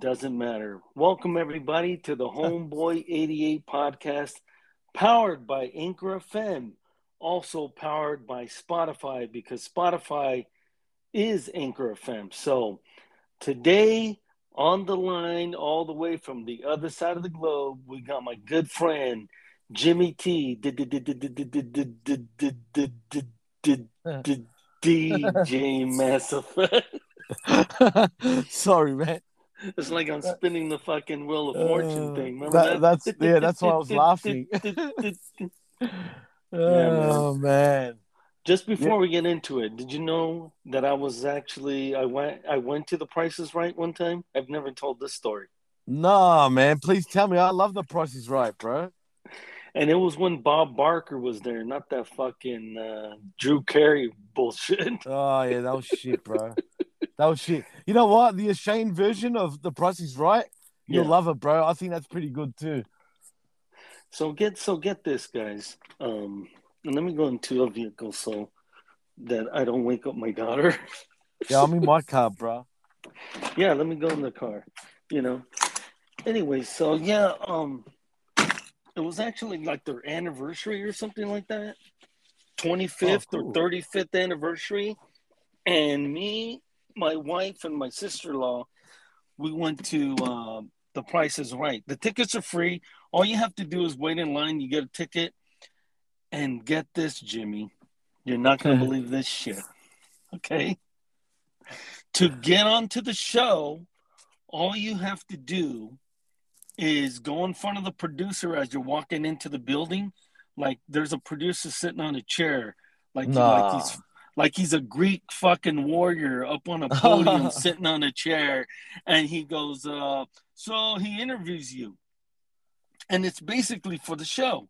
doesn't matter. Welcome, everybody, to the Homeboy 88 podcast, powered by Anchor FM, also powered by Spotify, because Spotify is Anchor FM. So, today on the line, all the way from the other side of the globe, we got my good friend, Jimmy T. DJ Mass Effect. Sorry, man. It's like I'm spinning the fucking wheel of fortune Uh, thing. Remember that- that? that's- yeah, that's why I was laughing. Oh man. Just before we get into it, did you know that I was actually I went I went to the prices right one time? I've never told this story. No, man. Please tell me. I love the prices Right, bro. And it was when Bob Barker was there, not that fucking uh, Drew Carey bullshit. Oh yeah, that was shit, bro. that was shit. You know what? The Ashane version of the Price is Right. You'll Yeah. love it, bro. I think that's pretty good too. So get so get this, guys. Um, and let me go into a vehicle so that I don't wake up my daughter. Yeah, I'm in my car, bro. yeah, let me go in the car. You know. Anyway, so yeah, um, it was actually like their anniversary or something like that, twenty fifth Oh, cool. or thirty fifth anniversary, and me, my wife, and my sister in law, we went to uh, the Price is Right. The tickets are free. All you have to do is wait in line. You get a ticket, and get this, Jimmy. You're not gonna believe this shit. Okay. To get onto the show, all you have to do is go in front of the producer as you're walking into the building. Like there's a producer sitting on a chair, like like he's like he's a Greek fucking warrior up on a podium sitting on a chair, and he goes, uh, so he interviews you, and it's basically for the show.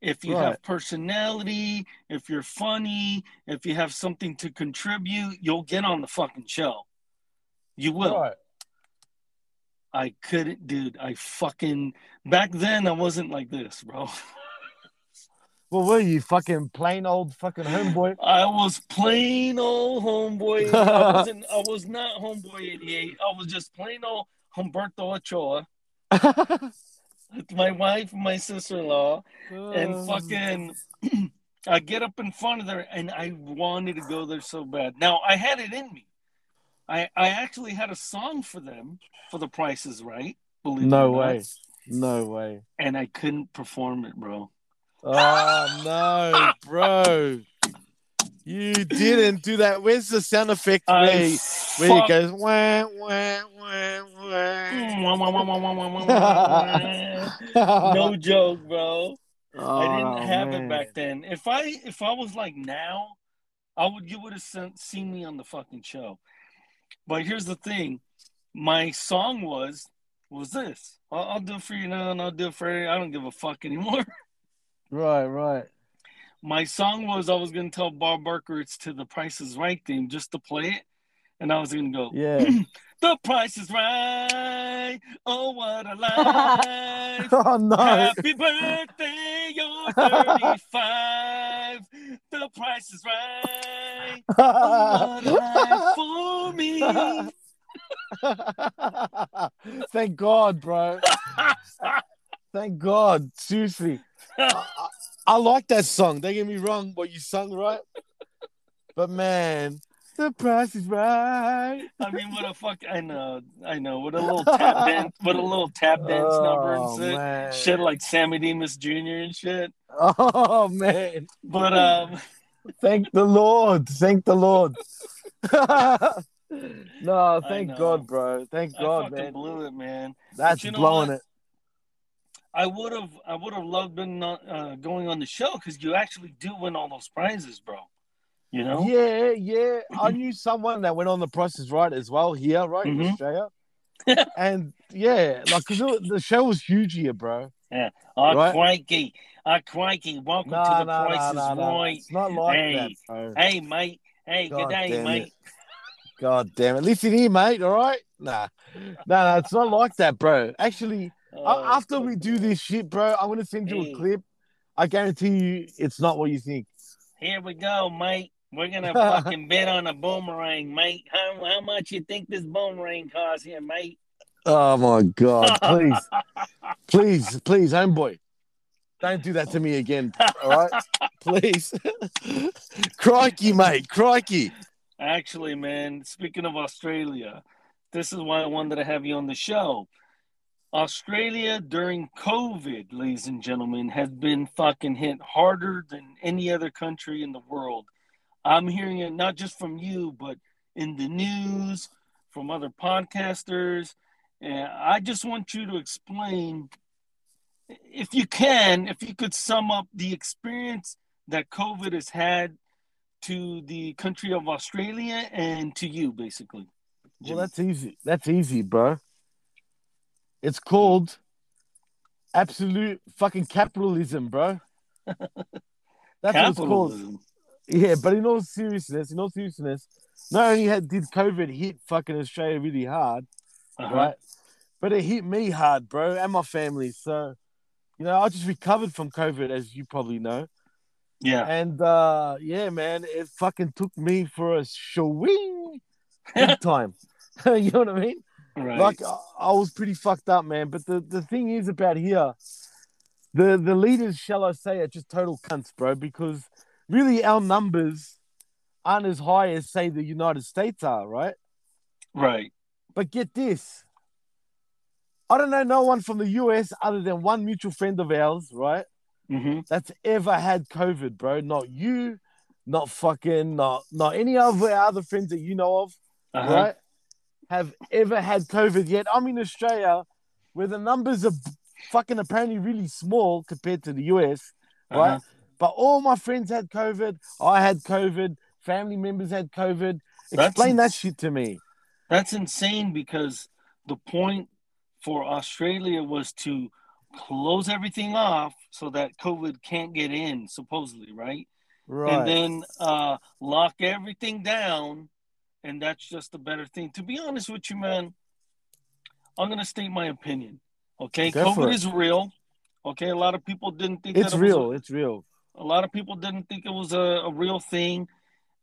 If you Right. have personality, if you're funny, if you have something to contribute, you'll get on the fucking show. You will. Right. I couldn't, dude. I fucking back then I wasn't like this, bro. Well, were you fucking plain old fucking homeboy? I was plain old homeboy. I wasn't. I was not homeboy eighty eight. I was just plain old Humberto Ochoa with my wife, and my sister in law, and uh. fucking. I get up in front of there, and I wanted to go there so bad. Now I had it in me. I I actually had a song for them for the prices right. Believe No or not. way. No way. and I couldn't perform it, bro. Oh no, bro. You didn't do that. Where's the sound effect where, where he fuck- goes wah, wah, wah, wah. no joke, bro. I didn't Oh, have it back then. If I if I was like now, I would you would have seen, seen me on the fucking show. But here's the thing, my song was was this. I'll, I'll do it for you now, and I'll do it for you. I don't give a fuck anymore. Right, right. my song was I was gonna tell Bob Barker it's to the Price is Right theme just to play it, and I was gonna go. Yeah. Hmm, the price is right. Oh, what a life. oh no. Happy birthday, you're 35. The price is right. Oh, what a life for me. Thank God, bro. Thank God. Seriously. I, I like that song. Don't get me wrong, but you sung, right? But man, the price is right. I mean, what a fuck. I know, I know. What a little tap dance, what a little tap dance number and Oh, shit. man. Shit like Sammy Davis Jr. and shit. Oh man. But um, Thank the Lord. Thank the Lord. no, thank. God, bro. Thank God, I fucking man. blew it, man. That's blowing what? it. I would have, I would have loved been uh, going on the show because you actually do win all those prizes, bro. You know? Yeah, yeah. I knew someone that went on the Price is Right as well here, right in Mhm. Australia. and yeah, like because the show was huge here, bro. Oh, Right. crikey. Oh, crikey. Welcome No, to the no, Price no, is no, no. Right. It's not like Hey, that, bro. Hey, mate. Hey, God good day, mate. it. God damn it. Listen here, mate. All right. Nah, no, no, it's not like that, bro. Actually, Oh, after we do this shit, bro, I'm gonna send you Hey. a clip. I guarantee you, it's not what you think. Here we go, mate. We're gonna fucking bid on a boomerang, mate. How how much you think this boomerang costs here, mate? Oh my god! Please, please, please, homeboy, don't do that to me again. All right, please. crikey, mate, crikey. Actually, man, speaking of Australia, this is why I wanted to have you on the show. Australia during COVID, ladies and gentlemen, has been fucking hit harder than any other country in the world. I'm hearing it not just from you, but in the news, from other podcasters. And I just want you to explain, if you can, if you could sum up the experience that COVID has had to the country of Australia and to you, basically. Well, that's easy. That's easy, bro. It's called absolute fucking capitalism, bro. That's capitalism. what it's called. Yeah, but in all seriousness, in all seriousness, not only had, did COVID hit fucking Australia really hard, uh-huh. right? But it hit me hard, bro, and my family. So, you know, I just recovered from COVID, as you probably know. Yeah. And uh yeah, man, it fucking took me for a swing big time. you know what I mean? Right. Like I, I was pretty fucked up, man. But the, the thing is about here, the the leaders, shall I say, are just total cunts, bro. Because really, our numbers aren't as high as say the United States are, right? Right. But get this. I don't know no one from the US other than one mutual friend of ours, right? Mm-hmm. That's ever had COVID, bro. Not you, not fucking, not not any of our other friends that you know of, uh-huh. right? Have ever had COVID yet. I'm in Australia where the numbers are fucking apparently really small compared to the US, right? Uh-huh. But all my friends had COVID. I had COVID. Family members had COVID. Explain that's, that shit to me. That's insane because the point for Australia was to close everything off so that COVID can't get in, supposedly, right? Right. And then uh, lock everything down and that's just a better thing. To be honest with you, man, I'm gonna state my opinion. Okay, Go COVID is real. Okay, a lot of people didn't think it's real. A, it's real. A lot of people didn't think it was a, a real thing,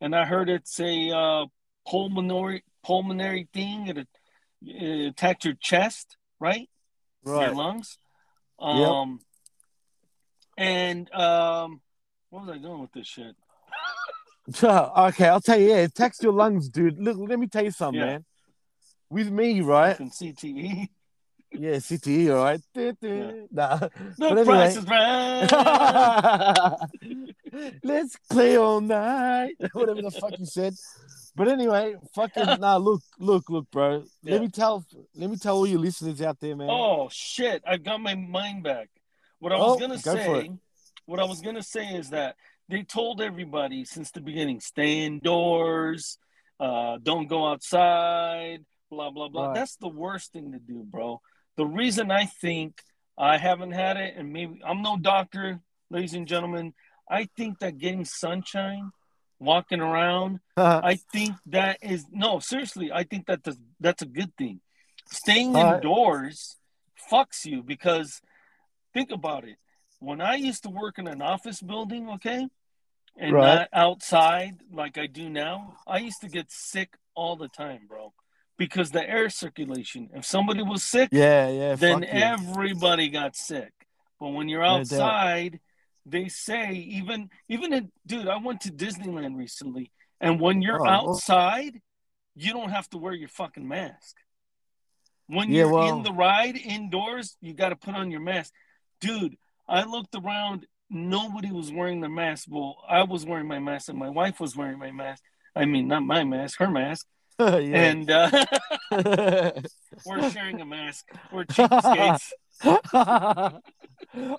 and I heard it's a uh, pulmonary pulmonary thing. It, it attacked your chest, right? Right. Your lungs. Um, yep. and um, where was I doing with this shit? Okay, I'll tell you. Yeah, text your lungs, dude. Look, let me tell you something, yeah. man. With me, right? CTE. Yeah, CTE, all right. Yeah. Nah. The but price is right. Let's play all night. Whatever the fuck you said. But anyway, fucking nah. Look, look, look, bro. Yeah. Let me tell. Let me tell all your listeners out there, man. Oh shit! I got my mind back. What I was oh, gonna go say. What I was gonna say is that they told everybody since the beginning stay indoors uh, don't go outside blah blah blah. Right. that's the worst thing to do bro. The reason i think i haven't had it and maybe i'm no doctor ladies and gentlemen i think that getting sunshine walking around i think that is no seriously i think that that's, that's a good thing. Staying indoors fucks you because think about it when I used to work in an office building, okay, and right. not outside like I do now, I used to get sick all the time, bro. Because the air circulation. If somebody was sick, yeah, yeah, then everybody got sick. But when you're outside, they say even even in, dude, I went to Disneyland recently, and when you're oh, outside, you don't have to wear your fucking mask. When yeah, you're well, in the ride indoors, you got to put on your mask, dude. I looked around nobody was wearing the mask. Well, I was wearing my mask, and my wife was wearing my mask. I mean, not my mask, her mask. And uh, we're sharing a mask. We're cheapskates. I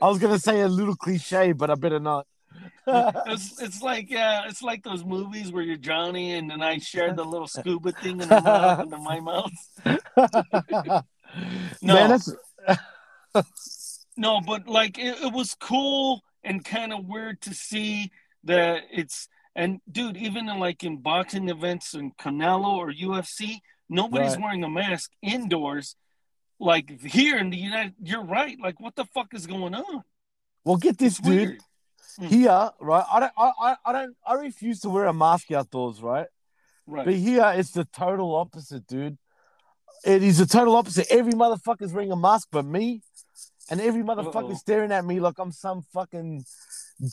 was gonna say a little cliche, but I better not. it's, it's like yeah, it's like those movies where you're drowning, and then I shared the little scuba thing in the mouth into my mouth. no, Man, no, but like it, it was cool and kind of weird to see that it's and dude, even in like in boxing events in Canelo or UFC, nobody's right. wearing a mask indoors. Like here in the United, you're right. Like, what the fuck is going on? Well, get this, it's dude. Weird. Hmm. Here, right? I don't, I, I, I don't, I refuse to wear a mask outdoors, right? Right. But here, it's the total opposite, dude. It is the total opposite. Every motherfucker's wearing a mask but me, and every motherfucker's Uh-oh. staring at me like I'm some fucking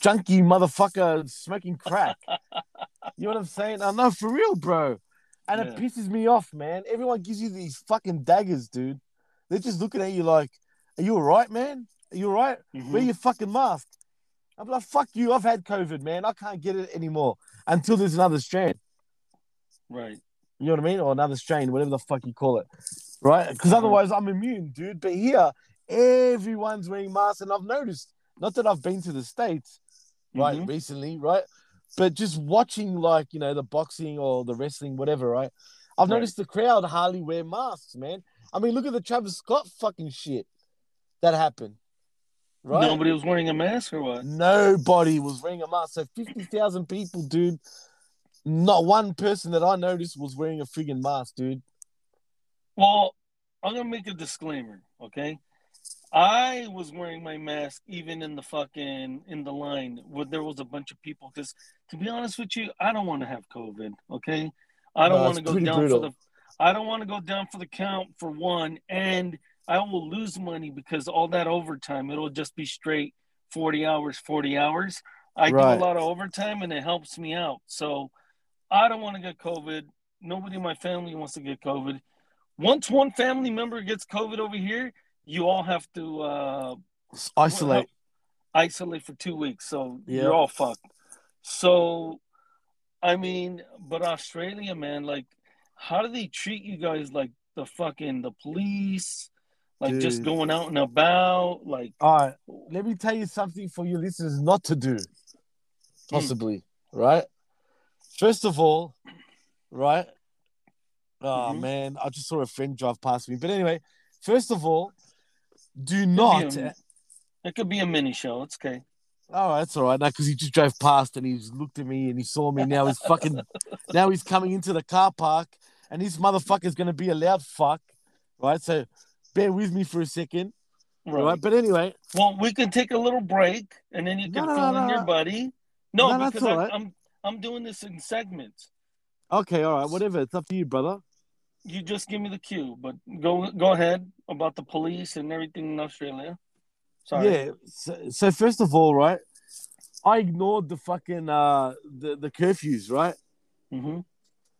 junkie motherfucker smoking crack. you know what I'm saying? I know for real, bro. And it pisses me off, man. Everyone gives you these fucking daggers, dude. They're just looking at you like, "Are you all right, man? Are you all right? Mhm. Wear your fucking mask." I'm like, "Fuck you! I've had COVID, man. I can't get it anymore until there's another strand." Right. You know what I mean? Or another strain, whatever the fuck you call it. Right? Because Uh-huh. otherwise I'm immune, dude. But here, everyone's wearing masks. And I've noticed, not that I've been to the States, right, Mhm. recently, right? But just watching like, you know, the boxing or the wrestling, whatever, right? I've Right. noticed the crowd hardly wear masks, man. I mean, look at the Travis Scott fucking shit that happened. Right? Nobody was wearing a mask or what? Nobody was wearing a mask. So 50,000 people, dude. Not one person that I noticed was wearing a friggin' mask, dude. Well, I'm gonna make a disclaimer, okay? I was wearing my mask even in the fucking in the line where there was a bunch of people. Because to be honest with you, I don't want to have COVID. Okay, I don't No, want to go down brutal. for the. I don't want to go down for the count for one, and I will lose money because all that overtime it'll just be straight forty hours, forty hours. I Right. do a lot of overtime and it helps me out. So I don't want to get COVID. Nobody in my family wants to get COVID. Once one family member gets COVID over here, you all have to uh, Isolate. isolate for two weeks. So Yeah. you're all fucked. So, I mean, but Australia, man, like, how do they treat you guys? Like the fucking the police, like just going out and about, like. All right, let me tell you something for you listeners not to do, possibly, right? First of all, right? Oh Mhm. man, I just saw a friend drive past me. But anyway, first of all, do not. a- It could be a mini show. It's okay. Oh, that's all right. Now, because he just drove past and he's looked at me and he saw me. Now he's fucking. now he's coming into the car park and this motherfucker's going to be a loud fuck, right? So bear with me for a second, Right. right? But anyway, Well, we can take a little break, and then you can no, fill no, in no, your buddy. No, because I, right. I'm I'm doing this in segments. okay, all right, whatever. It's up to you, brother. You just give me the cue, but go go ahead about the police and everything in Australia. Sorry. Yeah. So, so first of all, right, I ignored the fucking uh the the curfews, right? hmm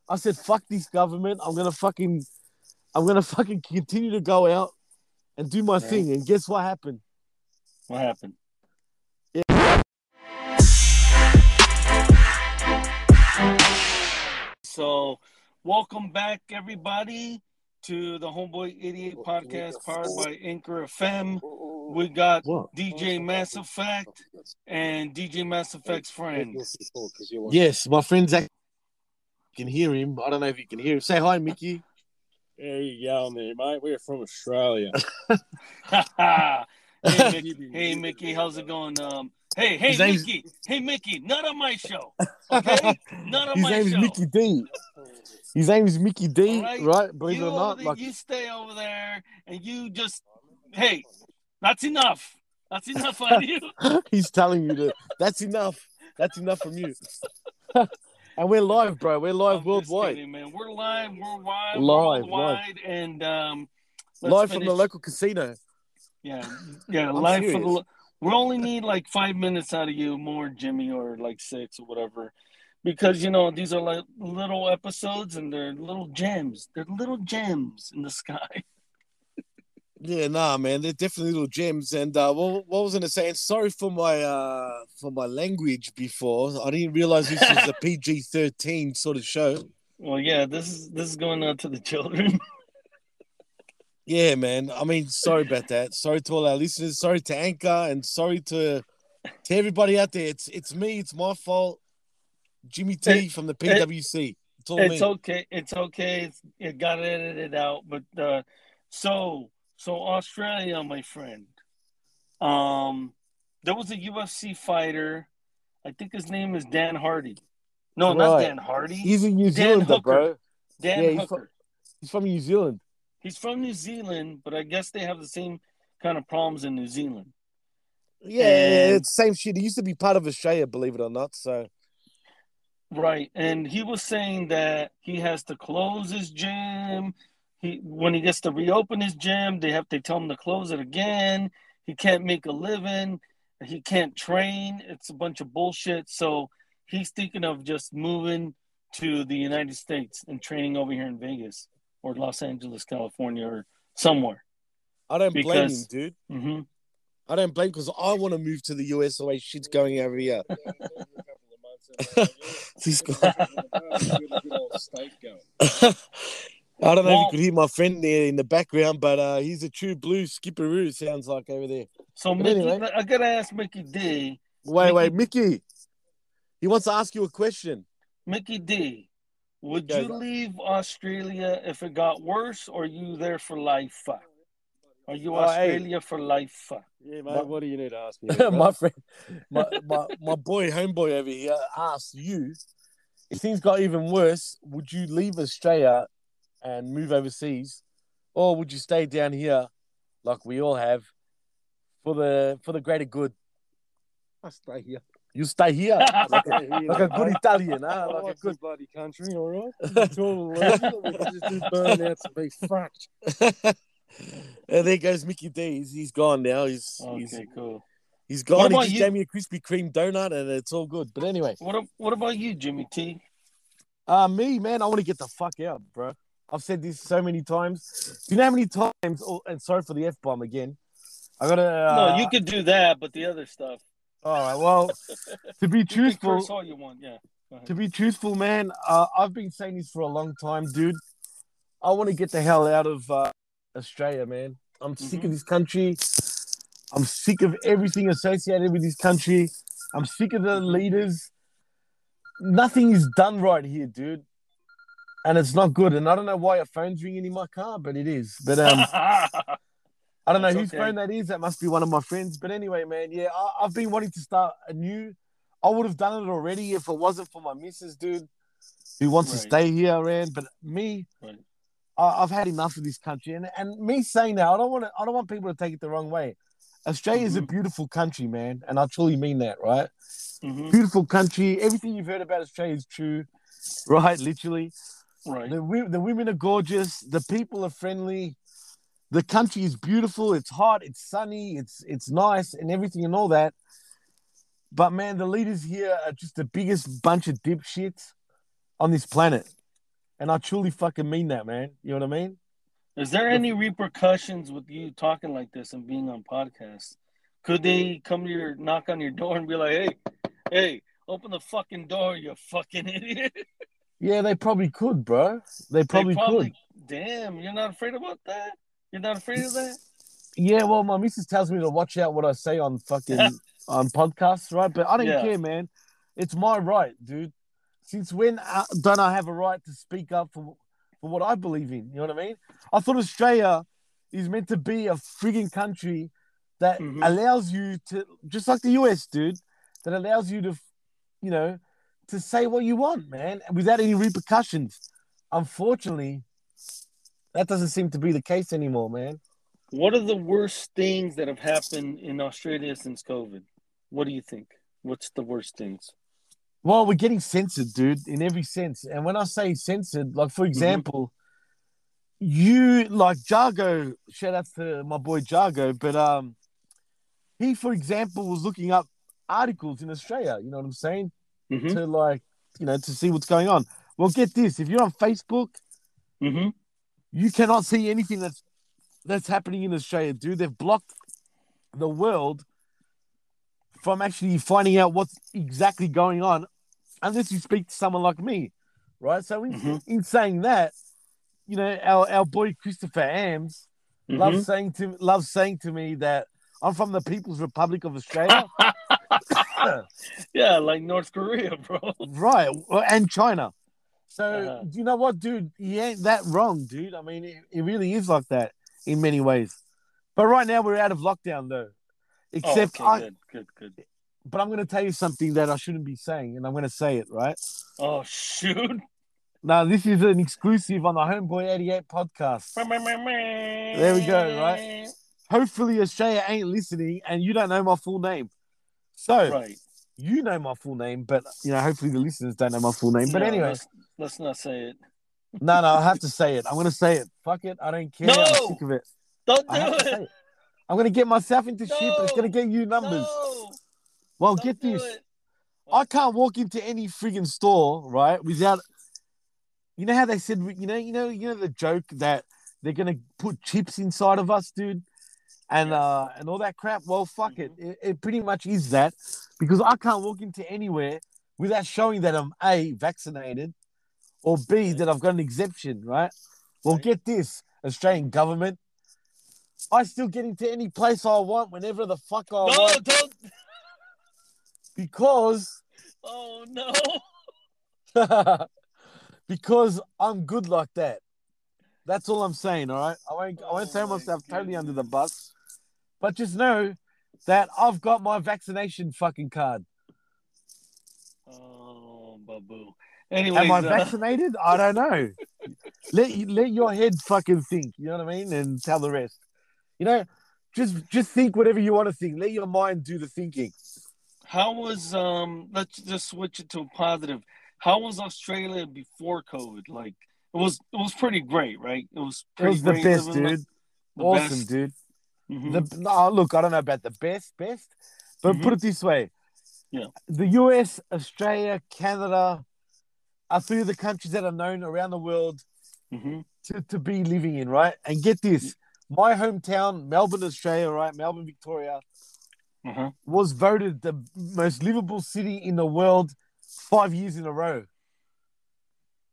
I said, "Fuck this government. I'm gonna fucking, I'm gonna fucking continue to go out and do my Right. thing." And guess what happened? What happened? So, welcome back, everybody, to the Homeboy 88 podcast powered by Anchor FM. We got DJ Mass Effect and DJ Mass Effect's friend. Yes, my friend's act- can hear him. I don't know if you can hear him. Say hi, Mickey. There you go, there, mate. We're from Australia. hey, Mickey. hey, Mickey, how's it going? Um, hey, hey, Mickey. Hey, Mickey, not on my show. Okay? Not on my show. His name is. Mickey D. His name is Mickey D. Right. Right? Believe you, it or not, like you stay over there and you just, hey, that's enough. That's enough of you. he's telling you that that's enough. That's enough from you. and we're live, bro. We're live I'm worldwide. kidding, man. We're live, worldwide, Live, worldwide, and um, Live from the local casino. Yeah, yeah, live serious. the. We only need like five minutes out of you, more Jimmy, or like six or whatever, because you know these are like little episodes and they're little gems. They're little gems in the sky. Yeah, nah, man, they're definitely little gems. And uh, what, what was I gonna say? And sorry for my uh for my language before. I didn't realize this was a PG thirteen sort of show. Well, yeah, this is this is going out to the children. Yeah, man. I mean, sorry about that. Sorry to all our listeners. Sorry to Anchor, and sorry to to everybody out there. It's it's me. It's my fault. Jimmy T It- from the PWC. It's all it's me. okay. It's okay. It's, it got edited out, but uh, so so Australia, my friend. Um, there was a UFC fighter. I think his name is Dan Hardy. No, not Dan Hardy. He's a New Hooker. bro. Dan yeah, he's Hooker. He's from New Zealand. He's from New Zealand, but I guess they have the same kind of problems in New Zealand. Yeah, And- it's same shit. He used to be part of Australia, believe it or not. So Right, and he was saying that he has to close his gym. He when he gets to reopen his gym, they have to tell him to close it again. He can't make a living. He can't train. It's a bunch of bullshit. So he's thinking of just moving to the United States and training over here in Vegas or Los Angeles, California, or somewhere. I don't blame him, Because- dude. hmm I don't blame because I want to move to the US the way shit's going over here. He's got- I don't know if you could hear my friend there in the background, but uh, he's a true blue skipperoo. Sounds like over there. So But Mickey, anyway. I gotta ask Mickey D. Wait, wait, Mickey. He wants to ask you a question. Mickey D, would you leave Australia if it got worse, or are you there for life? Are you Oh, hey. Australia for life? Yeah, My- What do you need to ask me? bro? my friend, my, my my boy, homeboy over here asked you if things got even worse. Would you leave Australia and move overseas, or would you stay down here, like we all have, for the for the greater good? I stay here. You stay here like a, like a good Italian, huh? Like a good. bloody country, all right? It's all legal. We can just burn out to be fucked. and there goes Mickey D. He's, he's gone now. He's he's, Okay, cool. he's gone. He just you? gave me a Krispy Kreme donut, and it's all good. But anyway, What What about you, Jimmy T? Uh, me, man, I want to get the fuck out, bro. I've said this so many times. Do you know how many times? Oh, and sorry for the f bomb again. I gotta. Uh, no, you could do that, but the other stuff. All right. Well, to be truthful, all you want. Yeah. To be truthful, man, uh, I've been saying this for a long time, dude. I want to get the hell out of uh, Australia, man. I'm sick of Mhm. this country. I'm sick of everything associated with this country. I'm sick of the leaders. Nothing is done right here, dude. And it's not good. And I don't know why a phone's ringing in my car, but it is. But um, I don't know That's whose okay. phone that is. That must be one of my friends. But anyway, man, yeah, I, I've been wanting to start a new. I would have done it already if it wasn't for my missus, dude, who wants to stay here, man. But me, Right. I, I've had enough of this country, and and me saying that, I don't want to. I don't want people to take it the wrong way. Australia is a Mhm. beautiful country, man, and I truly mean that, right? Mhm. Beautiful country. Everything you've heard about Australia is true, right? Literally. Right. The, the women are gorgeous. The people are friendly. The country is beautiful. It's hot. It's sunny. It's it's nice and everything and all that. But man, the leaders here are just the biggest bunch of dipshits on this planet, and I truly fucking mean that, man. You know what I mean? Is there any repercussions with you talking like this and being on podcasts? Could they come to your knock on your door and be like, "Hey, hey, open the fucking door, you fucking idiot"? Yeah, they probably could, bro. They probably, they probably could. Damn, you're not afraid about that? You're not afraid of that? Yeah, well, my missus tells me to watch out what I say on fucking on podcasts, right? But I don't Yeah. care, man. It's my right, dude. Since when uh, don't I have a right to speak up for for what I believe in? You know what I mean? I thought Australia is meant to be a frigging country that Mhm. allows you to, just like the US, dude, that allows you to, you know, to say what you want, man, without any repercussions. Unfortunately, that doesn't seem to be the case anymore, man. What are the worst things that have happened in Australia since COVID? What do you think? What's the worst things? Well, we're getting censored, dude, in every sense. And when I say censored, like for example, you like Jargo, shout out to my boy Jargo, but um he, for example, was looking up articles in Australia, you know what I'm saying? Mm-hmm. To like, you know, to see what's going on. Well, get this, if you're on Facebook, Mm-hmm. You cannot see anything that's that's happening in Australia, dude. They've blocked the world from actually finding out what's exactly going on unless you speak to someone like me, right? So in, Mhm. in saying that, you know, our, our boy Christopher Ams Mm-hmm. loves saying to loves saying to me that I'm from the People's Republic of Australia, yeah, like North Korea, bro. right? And China. So Uh-huh. you know what, dude? He ain't that wrong, dude. I mean, it, it really is like that in many ways. But right now we're out of lockdown, though. Oh, Except okay, I, good, good, good. but I'm going to tell you something that I shouldn't be saying, and I'm going to say it, right? Oh shoot! Now, this is an exclusive on the Homeboy 88 podcast. there we go, right? hopefully Australia ain't listening and you don't know my full name. So Right. You know my full name, but you know, hopefully the listeners don't know my full name. But No, anyway, let's, let's not say it. no, no, I have to say it. I'm gonna say it. Fuck it. I don't care. I'm No! sick of it. Don't do to it. it. I'm gonna get myself into shit, but it's gonna get you numbers. No, well, don't get this. I can't walk into any friggin' store, right, without. You know how they said, you know, you know, you know the joke that they're gonna put chips inside of us, dude, and Yes. uh and all that crap. Well, fuck Mhm. it. it, it pretty much is that because I can't walk into anywhere without showing that I'm a vaccinated, or b that I've got an exemption, right? Well, get this, Australian government. I still get into any place I want whenever the fuck I No, want don't. because Oh no. because I'm good like that. That's all I'm saying, all right? I won't, I won't Oh throw my myself totally under the bus, but just know that I've got my vaccination fucking card. Oh, babu. Anyways, Am I uh, vaccinated? I don't know. let you- let your head fucking think. You know what I mean, and tell the rest. You know, just just think whatever you want to think. Let your mind do the thinking. how was um? Let's just switch it to a positive. How was Australia before COVID? Like it was. It was pretty great, right? It was. It was the pretty great best, living dude. the awesome, best. dude. Mhm. The no, look, I don't know about the best, best, but Mhm. put it this way: Yeah. the US, Australia, Canada are three of the countries that are known around the world Mhm. to, to be living in, right? And get this: my hometown, Melbourne, Australia, right? Melbourne, Victoria, Uh-huh. was voted the most livable city in the world five years in a row.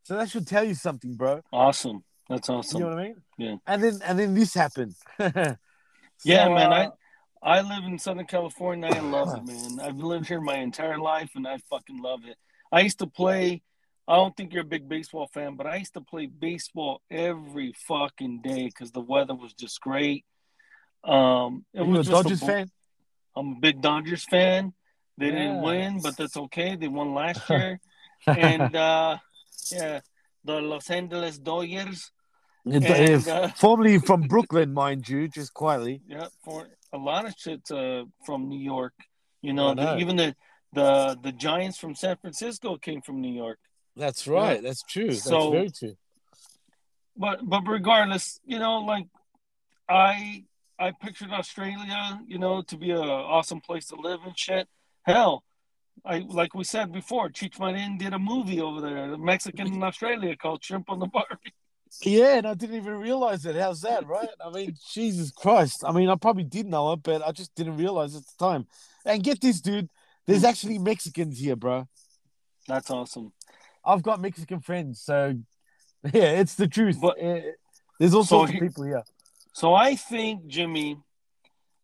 So that should tell you something, bro. Awesome. That's awesome. You know what I mean? Yeah. And then and then this happened. Yeah, So, man, uh, I live in Southern California. I love it, man. I've lived here my entire life, and I fucking love it. I used to play. I don't think you're a big baseball fan, but I used to play baseball every fucking day because the weather was just great. Um, it a was just Dodgers bl- fan? I'm a big Dodgers fan. They didn't win, but that's okay. They won last year, and uh, yeah, the Los Angeles Dodgers. And, uh, formerly from Brooklyn, mind you, just quietly. Yeah, for a lot of shit uh, from New York. You know, I know. The, even the the the Giants from San Francisco came from New York. That's right, That's true. So- very true. But but regardless, you know, like I I pictured Australia, you know, to be a awesome place to live and shit. Hell, I like we said before, Cheech Marin did a movie over there, the Mexican in Australia called Shrimp on the Barbie. Yeah, and I didn't even realize it. How's that, right? I mean, Jesus Christ. I mean, I probably did know it, but I just didn't realize at the time. And get this, dude. There's actually Mexicans here, bro. That's awesome. I've got Mexican friends, so yeah, it's the truth. But- there's all So sorts of people here. So I think, Jimmy,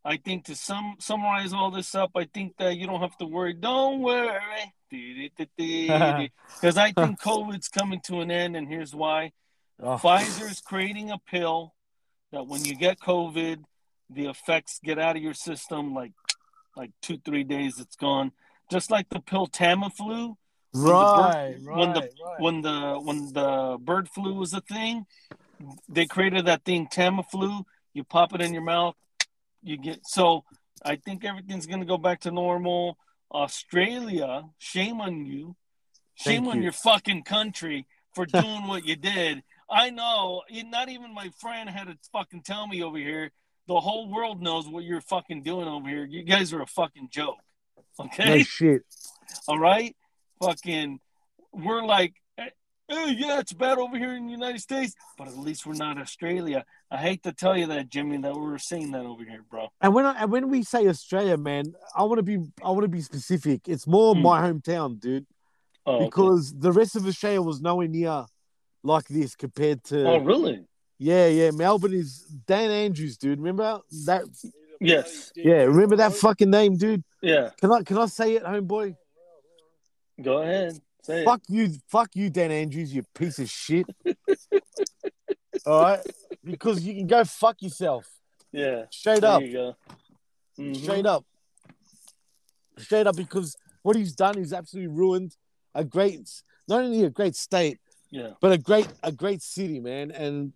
I think to sum summarize all this up, I think that you don't have to worry. Don't worry. Because I think COVID's coming to an end, and here's why. Oh, Pfizer is creating a pill that when you get COVID, the effects get out of your system like like two, three days, it's gone. Just like the pill Tamiflu, right, when right, when the- right. when the when the bird flu was a thing, they created that thing Tamiflu. You pop it in your mouth, you get. So I think everything's gonna go back to normal. Australia, shame on you, shame Thank on you. your fucking country for doing what you did. I know, not even my friend had to fucking tell me over here. The whole world knows what you're fucking doing over here. You guys are a fucking joke. Okay. no shit. All right, fucking, we're like, eh, eh, yeah, it's bad over here in the United States, but at least we're not Australia. I hate to tell you that, Jimmy, that we're seeing that over here, bro. And when I, and when we say Australia, man, I want to be I want to be specific. It's more Hmm. my hometown, dude, Oh, okay. because the rest of Australia was nowhere near like this compared to. oh, really? Yeah, yeah. Melbourne is Dan Andrews, dude. Remember that? Yes. Yeah, remember that fucking name, dude. Yeah. Can I can I say it, homeboy? Go ahead. Say Fuck you, fuck you, Dan Andrews, you piece of shit. All right, because you can go fuck yourself. Yeah. straight There up. Mhm. straight up, straight up. Because what he's done is absolutely ruined a great, not only a great state, Yeah. but a great a great city, man. And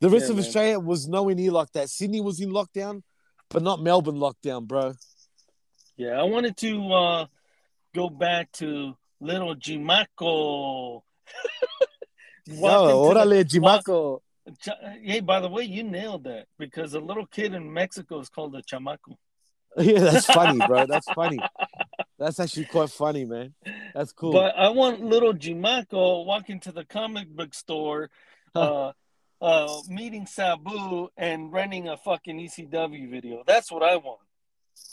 The rest Yeah, of man. Australia was nowhere near like that. Sydney was in lockdown, but not Melbourne lockdown, bro. Yeah, I wanted to uh, go back to little Jimaco. No, into the- orale, Jimaco. Hey, by the way, you nailed that because a little kid in Mexico is called a chamaco. Yeah, that's funny, bro. That's funny. That's actually quite funny, man. That's cool. But I want little Jimaco walking to the comic book store, uh, uh, meeting Sabu and renting a fucking ECW video. That's what I want.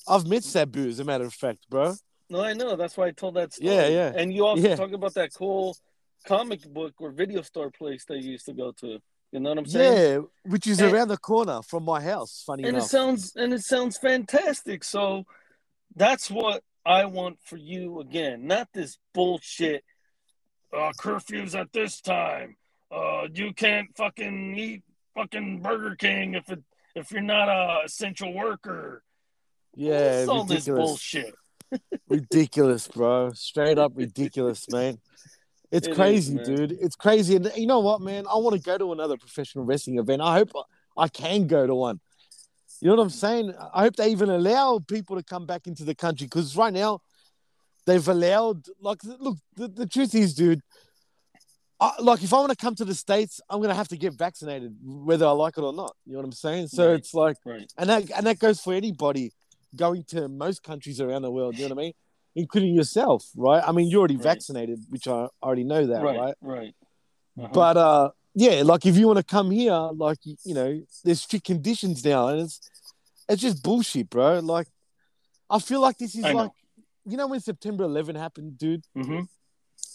I've met Sabu, as a matter of fact, bro. No, I know. That's why I told that story. Yeah, yeah. And you also Yeah. talk about that cool comic book or video store place that you used to go to. You know what I'm saying? Yeah, which is And- around the corner from my house. Funny and it sounds and it sounds fantastic. So that's what I want for you again, not this bullshit. Uh, curfews at this time. Uh, you can't fucking eat fucking Burger King if it if you're not a essential worker. yeah, all this ridiculous. bullshit. ridiculous, bro. Straight up ridiculous, man. It's It is, crazy, man. dude. It's crazy. And you know what, man? I want to go to another professional wrestling event. I hope I can go to one. You know what I'm saying? I hope they even allow people to come back into the country because right now they've allowed, like, look, the, the truth is, dude, I, like, if I want to come to the States, I'm going to have to get vaccinated, whether I like it or not. You know what I'm saying? So Right. it's like, Right. and that, and that goes for anybody going to most countries around the world. You know what I mean? Including yourself, right? I mean, you're already Right. vaccinated, which I already know that, right? Right. Right. Uh-huh. But uh, yeah, like if you want to come here, like you know, there's strict conditions now, and it's it's just bullshit, bro. Like, I feel like this is I know. like, you know, when September 11 happened, dude, hmm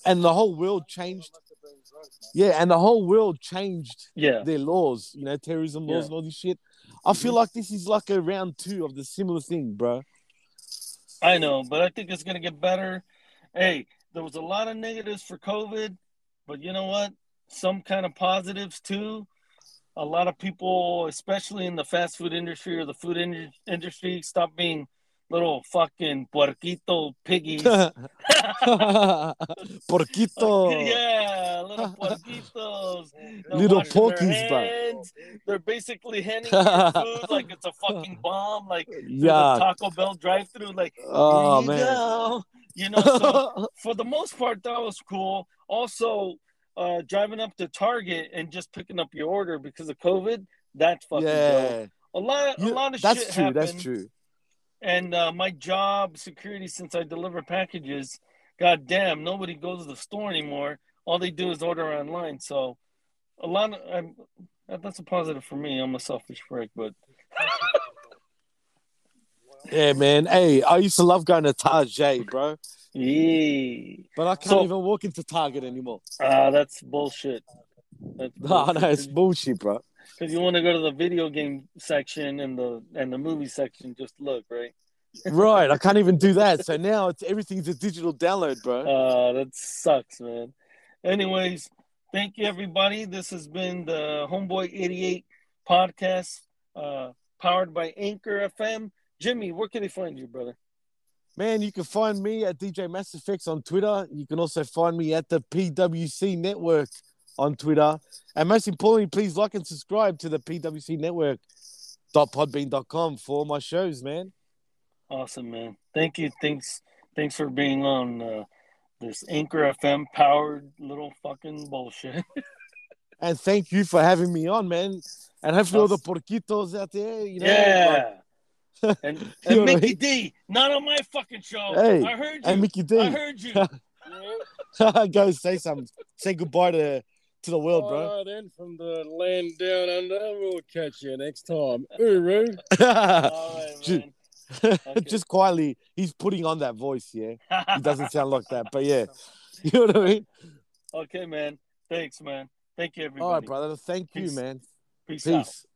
and the whole world changed. Yeah, and the whole world changed Yeah. their laws, you know, terrorism laws Yeah. Mm-hmm. and all this shit. I feel like this is like a round two of the similar thing, bro. I know, but I think it's gonna get better. Hey, there was a lot of negatives for COVID, but you know what? Some kind of positives too. A lot of people, especially in the fast food industry or the food in- industry, stop being little fucking puerquito piggies. Porquito. yeah, little puerquitos. They're Little porkies, hands. They're basically handing food like it's a fucking bomb, like through the Yeah. Taco Bell drive-through. Like, Oh man. go. You know, so for the most part, that was cool. Also, uh, driving up to Target and just picking up your order because of COVID, that's fucking dope. A lot, a lot of that's shit true. happened. That's true. And uh, my job, security, since I deliver packages, god damn, nobody goes to the store anymore. All they do is order online. So, a lot of I'm, that's a positive for me. I'm a selfish prick, but Yeah, man. Hey, I used to love going to Target, bro. Yeah, But I can't So- even walk into Target anymore. ah, that's bullshit. That's No, no, it's bullshit, bro. Because you want to go to the video game section and the and the movie section, just look right. right, I can't even do that. So now it's everything's a digital download, bro. Uh, that sucks, man. Anyways, thank you everybody. This has been the Homeboy 88 podcast, uh, powered by Anchor FM. Jimmy, where can they find you, brother? Man, you can find me at DJ Mass Effects on Twitter. You can also find me at the PWC Network on Twitter. And most importantly, please like and subscribe to the PWC Network. .podbean.com for all my shows, man. Awesome, man. Thank you. Thanks. Thanks for being on uh, this Anchor FM powered little fucking bullshit. And thank you for having me on, man. And hopefully all the porquitos out there, you know. yeah. And You and Mickey he- D, not on my fucking show. Hey, I heard you. And Mickey I D. heard you. Go say something. Say goodbye to to the world, bro. All right, then, from the land down under, we'll catch you next time. Uru. All right, Ju- man. Okay. Just quietly, he's putting on that voice, yeah. He doesn't sound like that, but yeah. You know what I mean? okay, man. Thanks, man. Thank you, everybody. All right, brother. Thank you, man. Peace, out. Peace.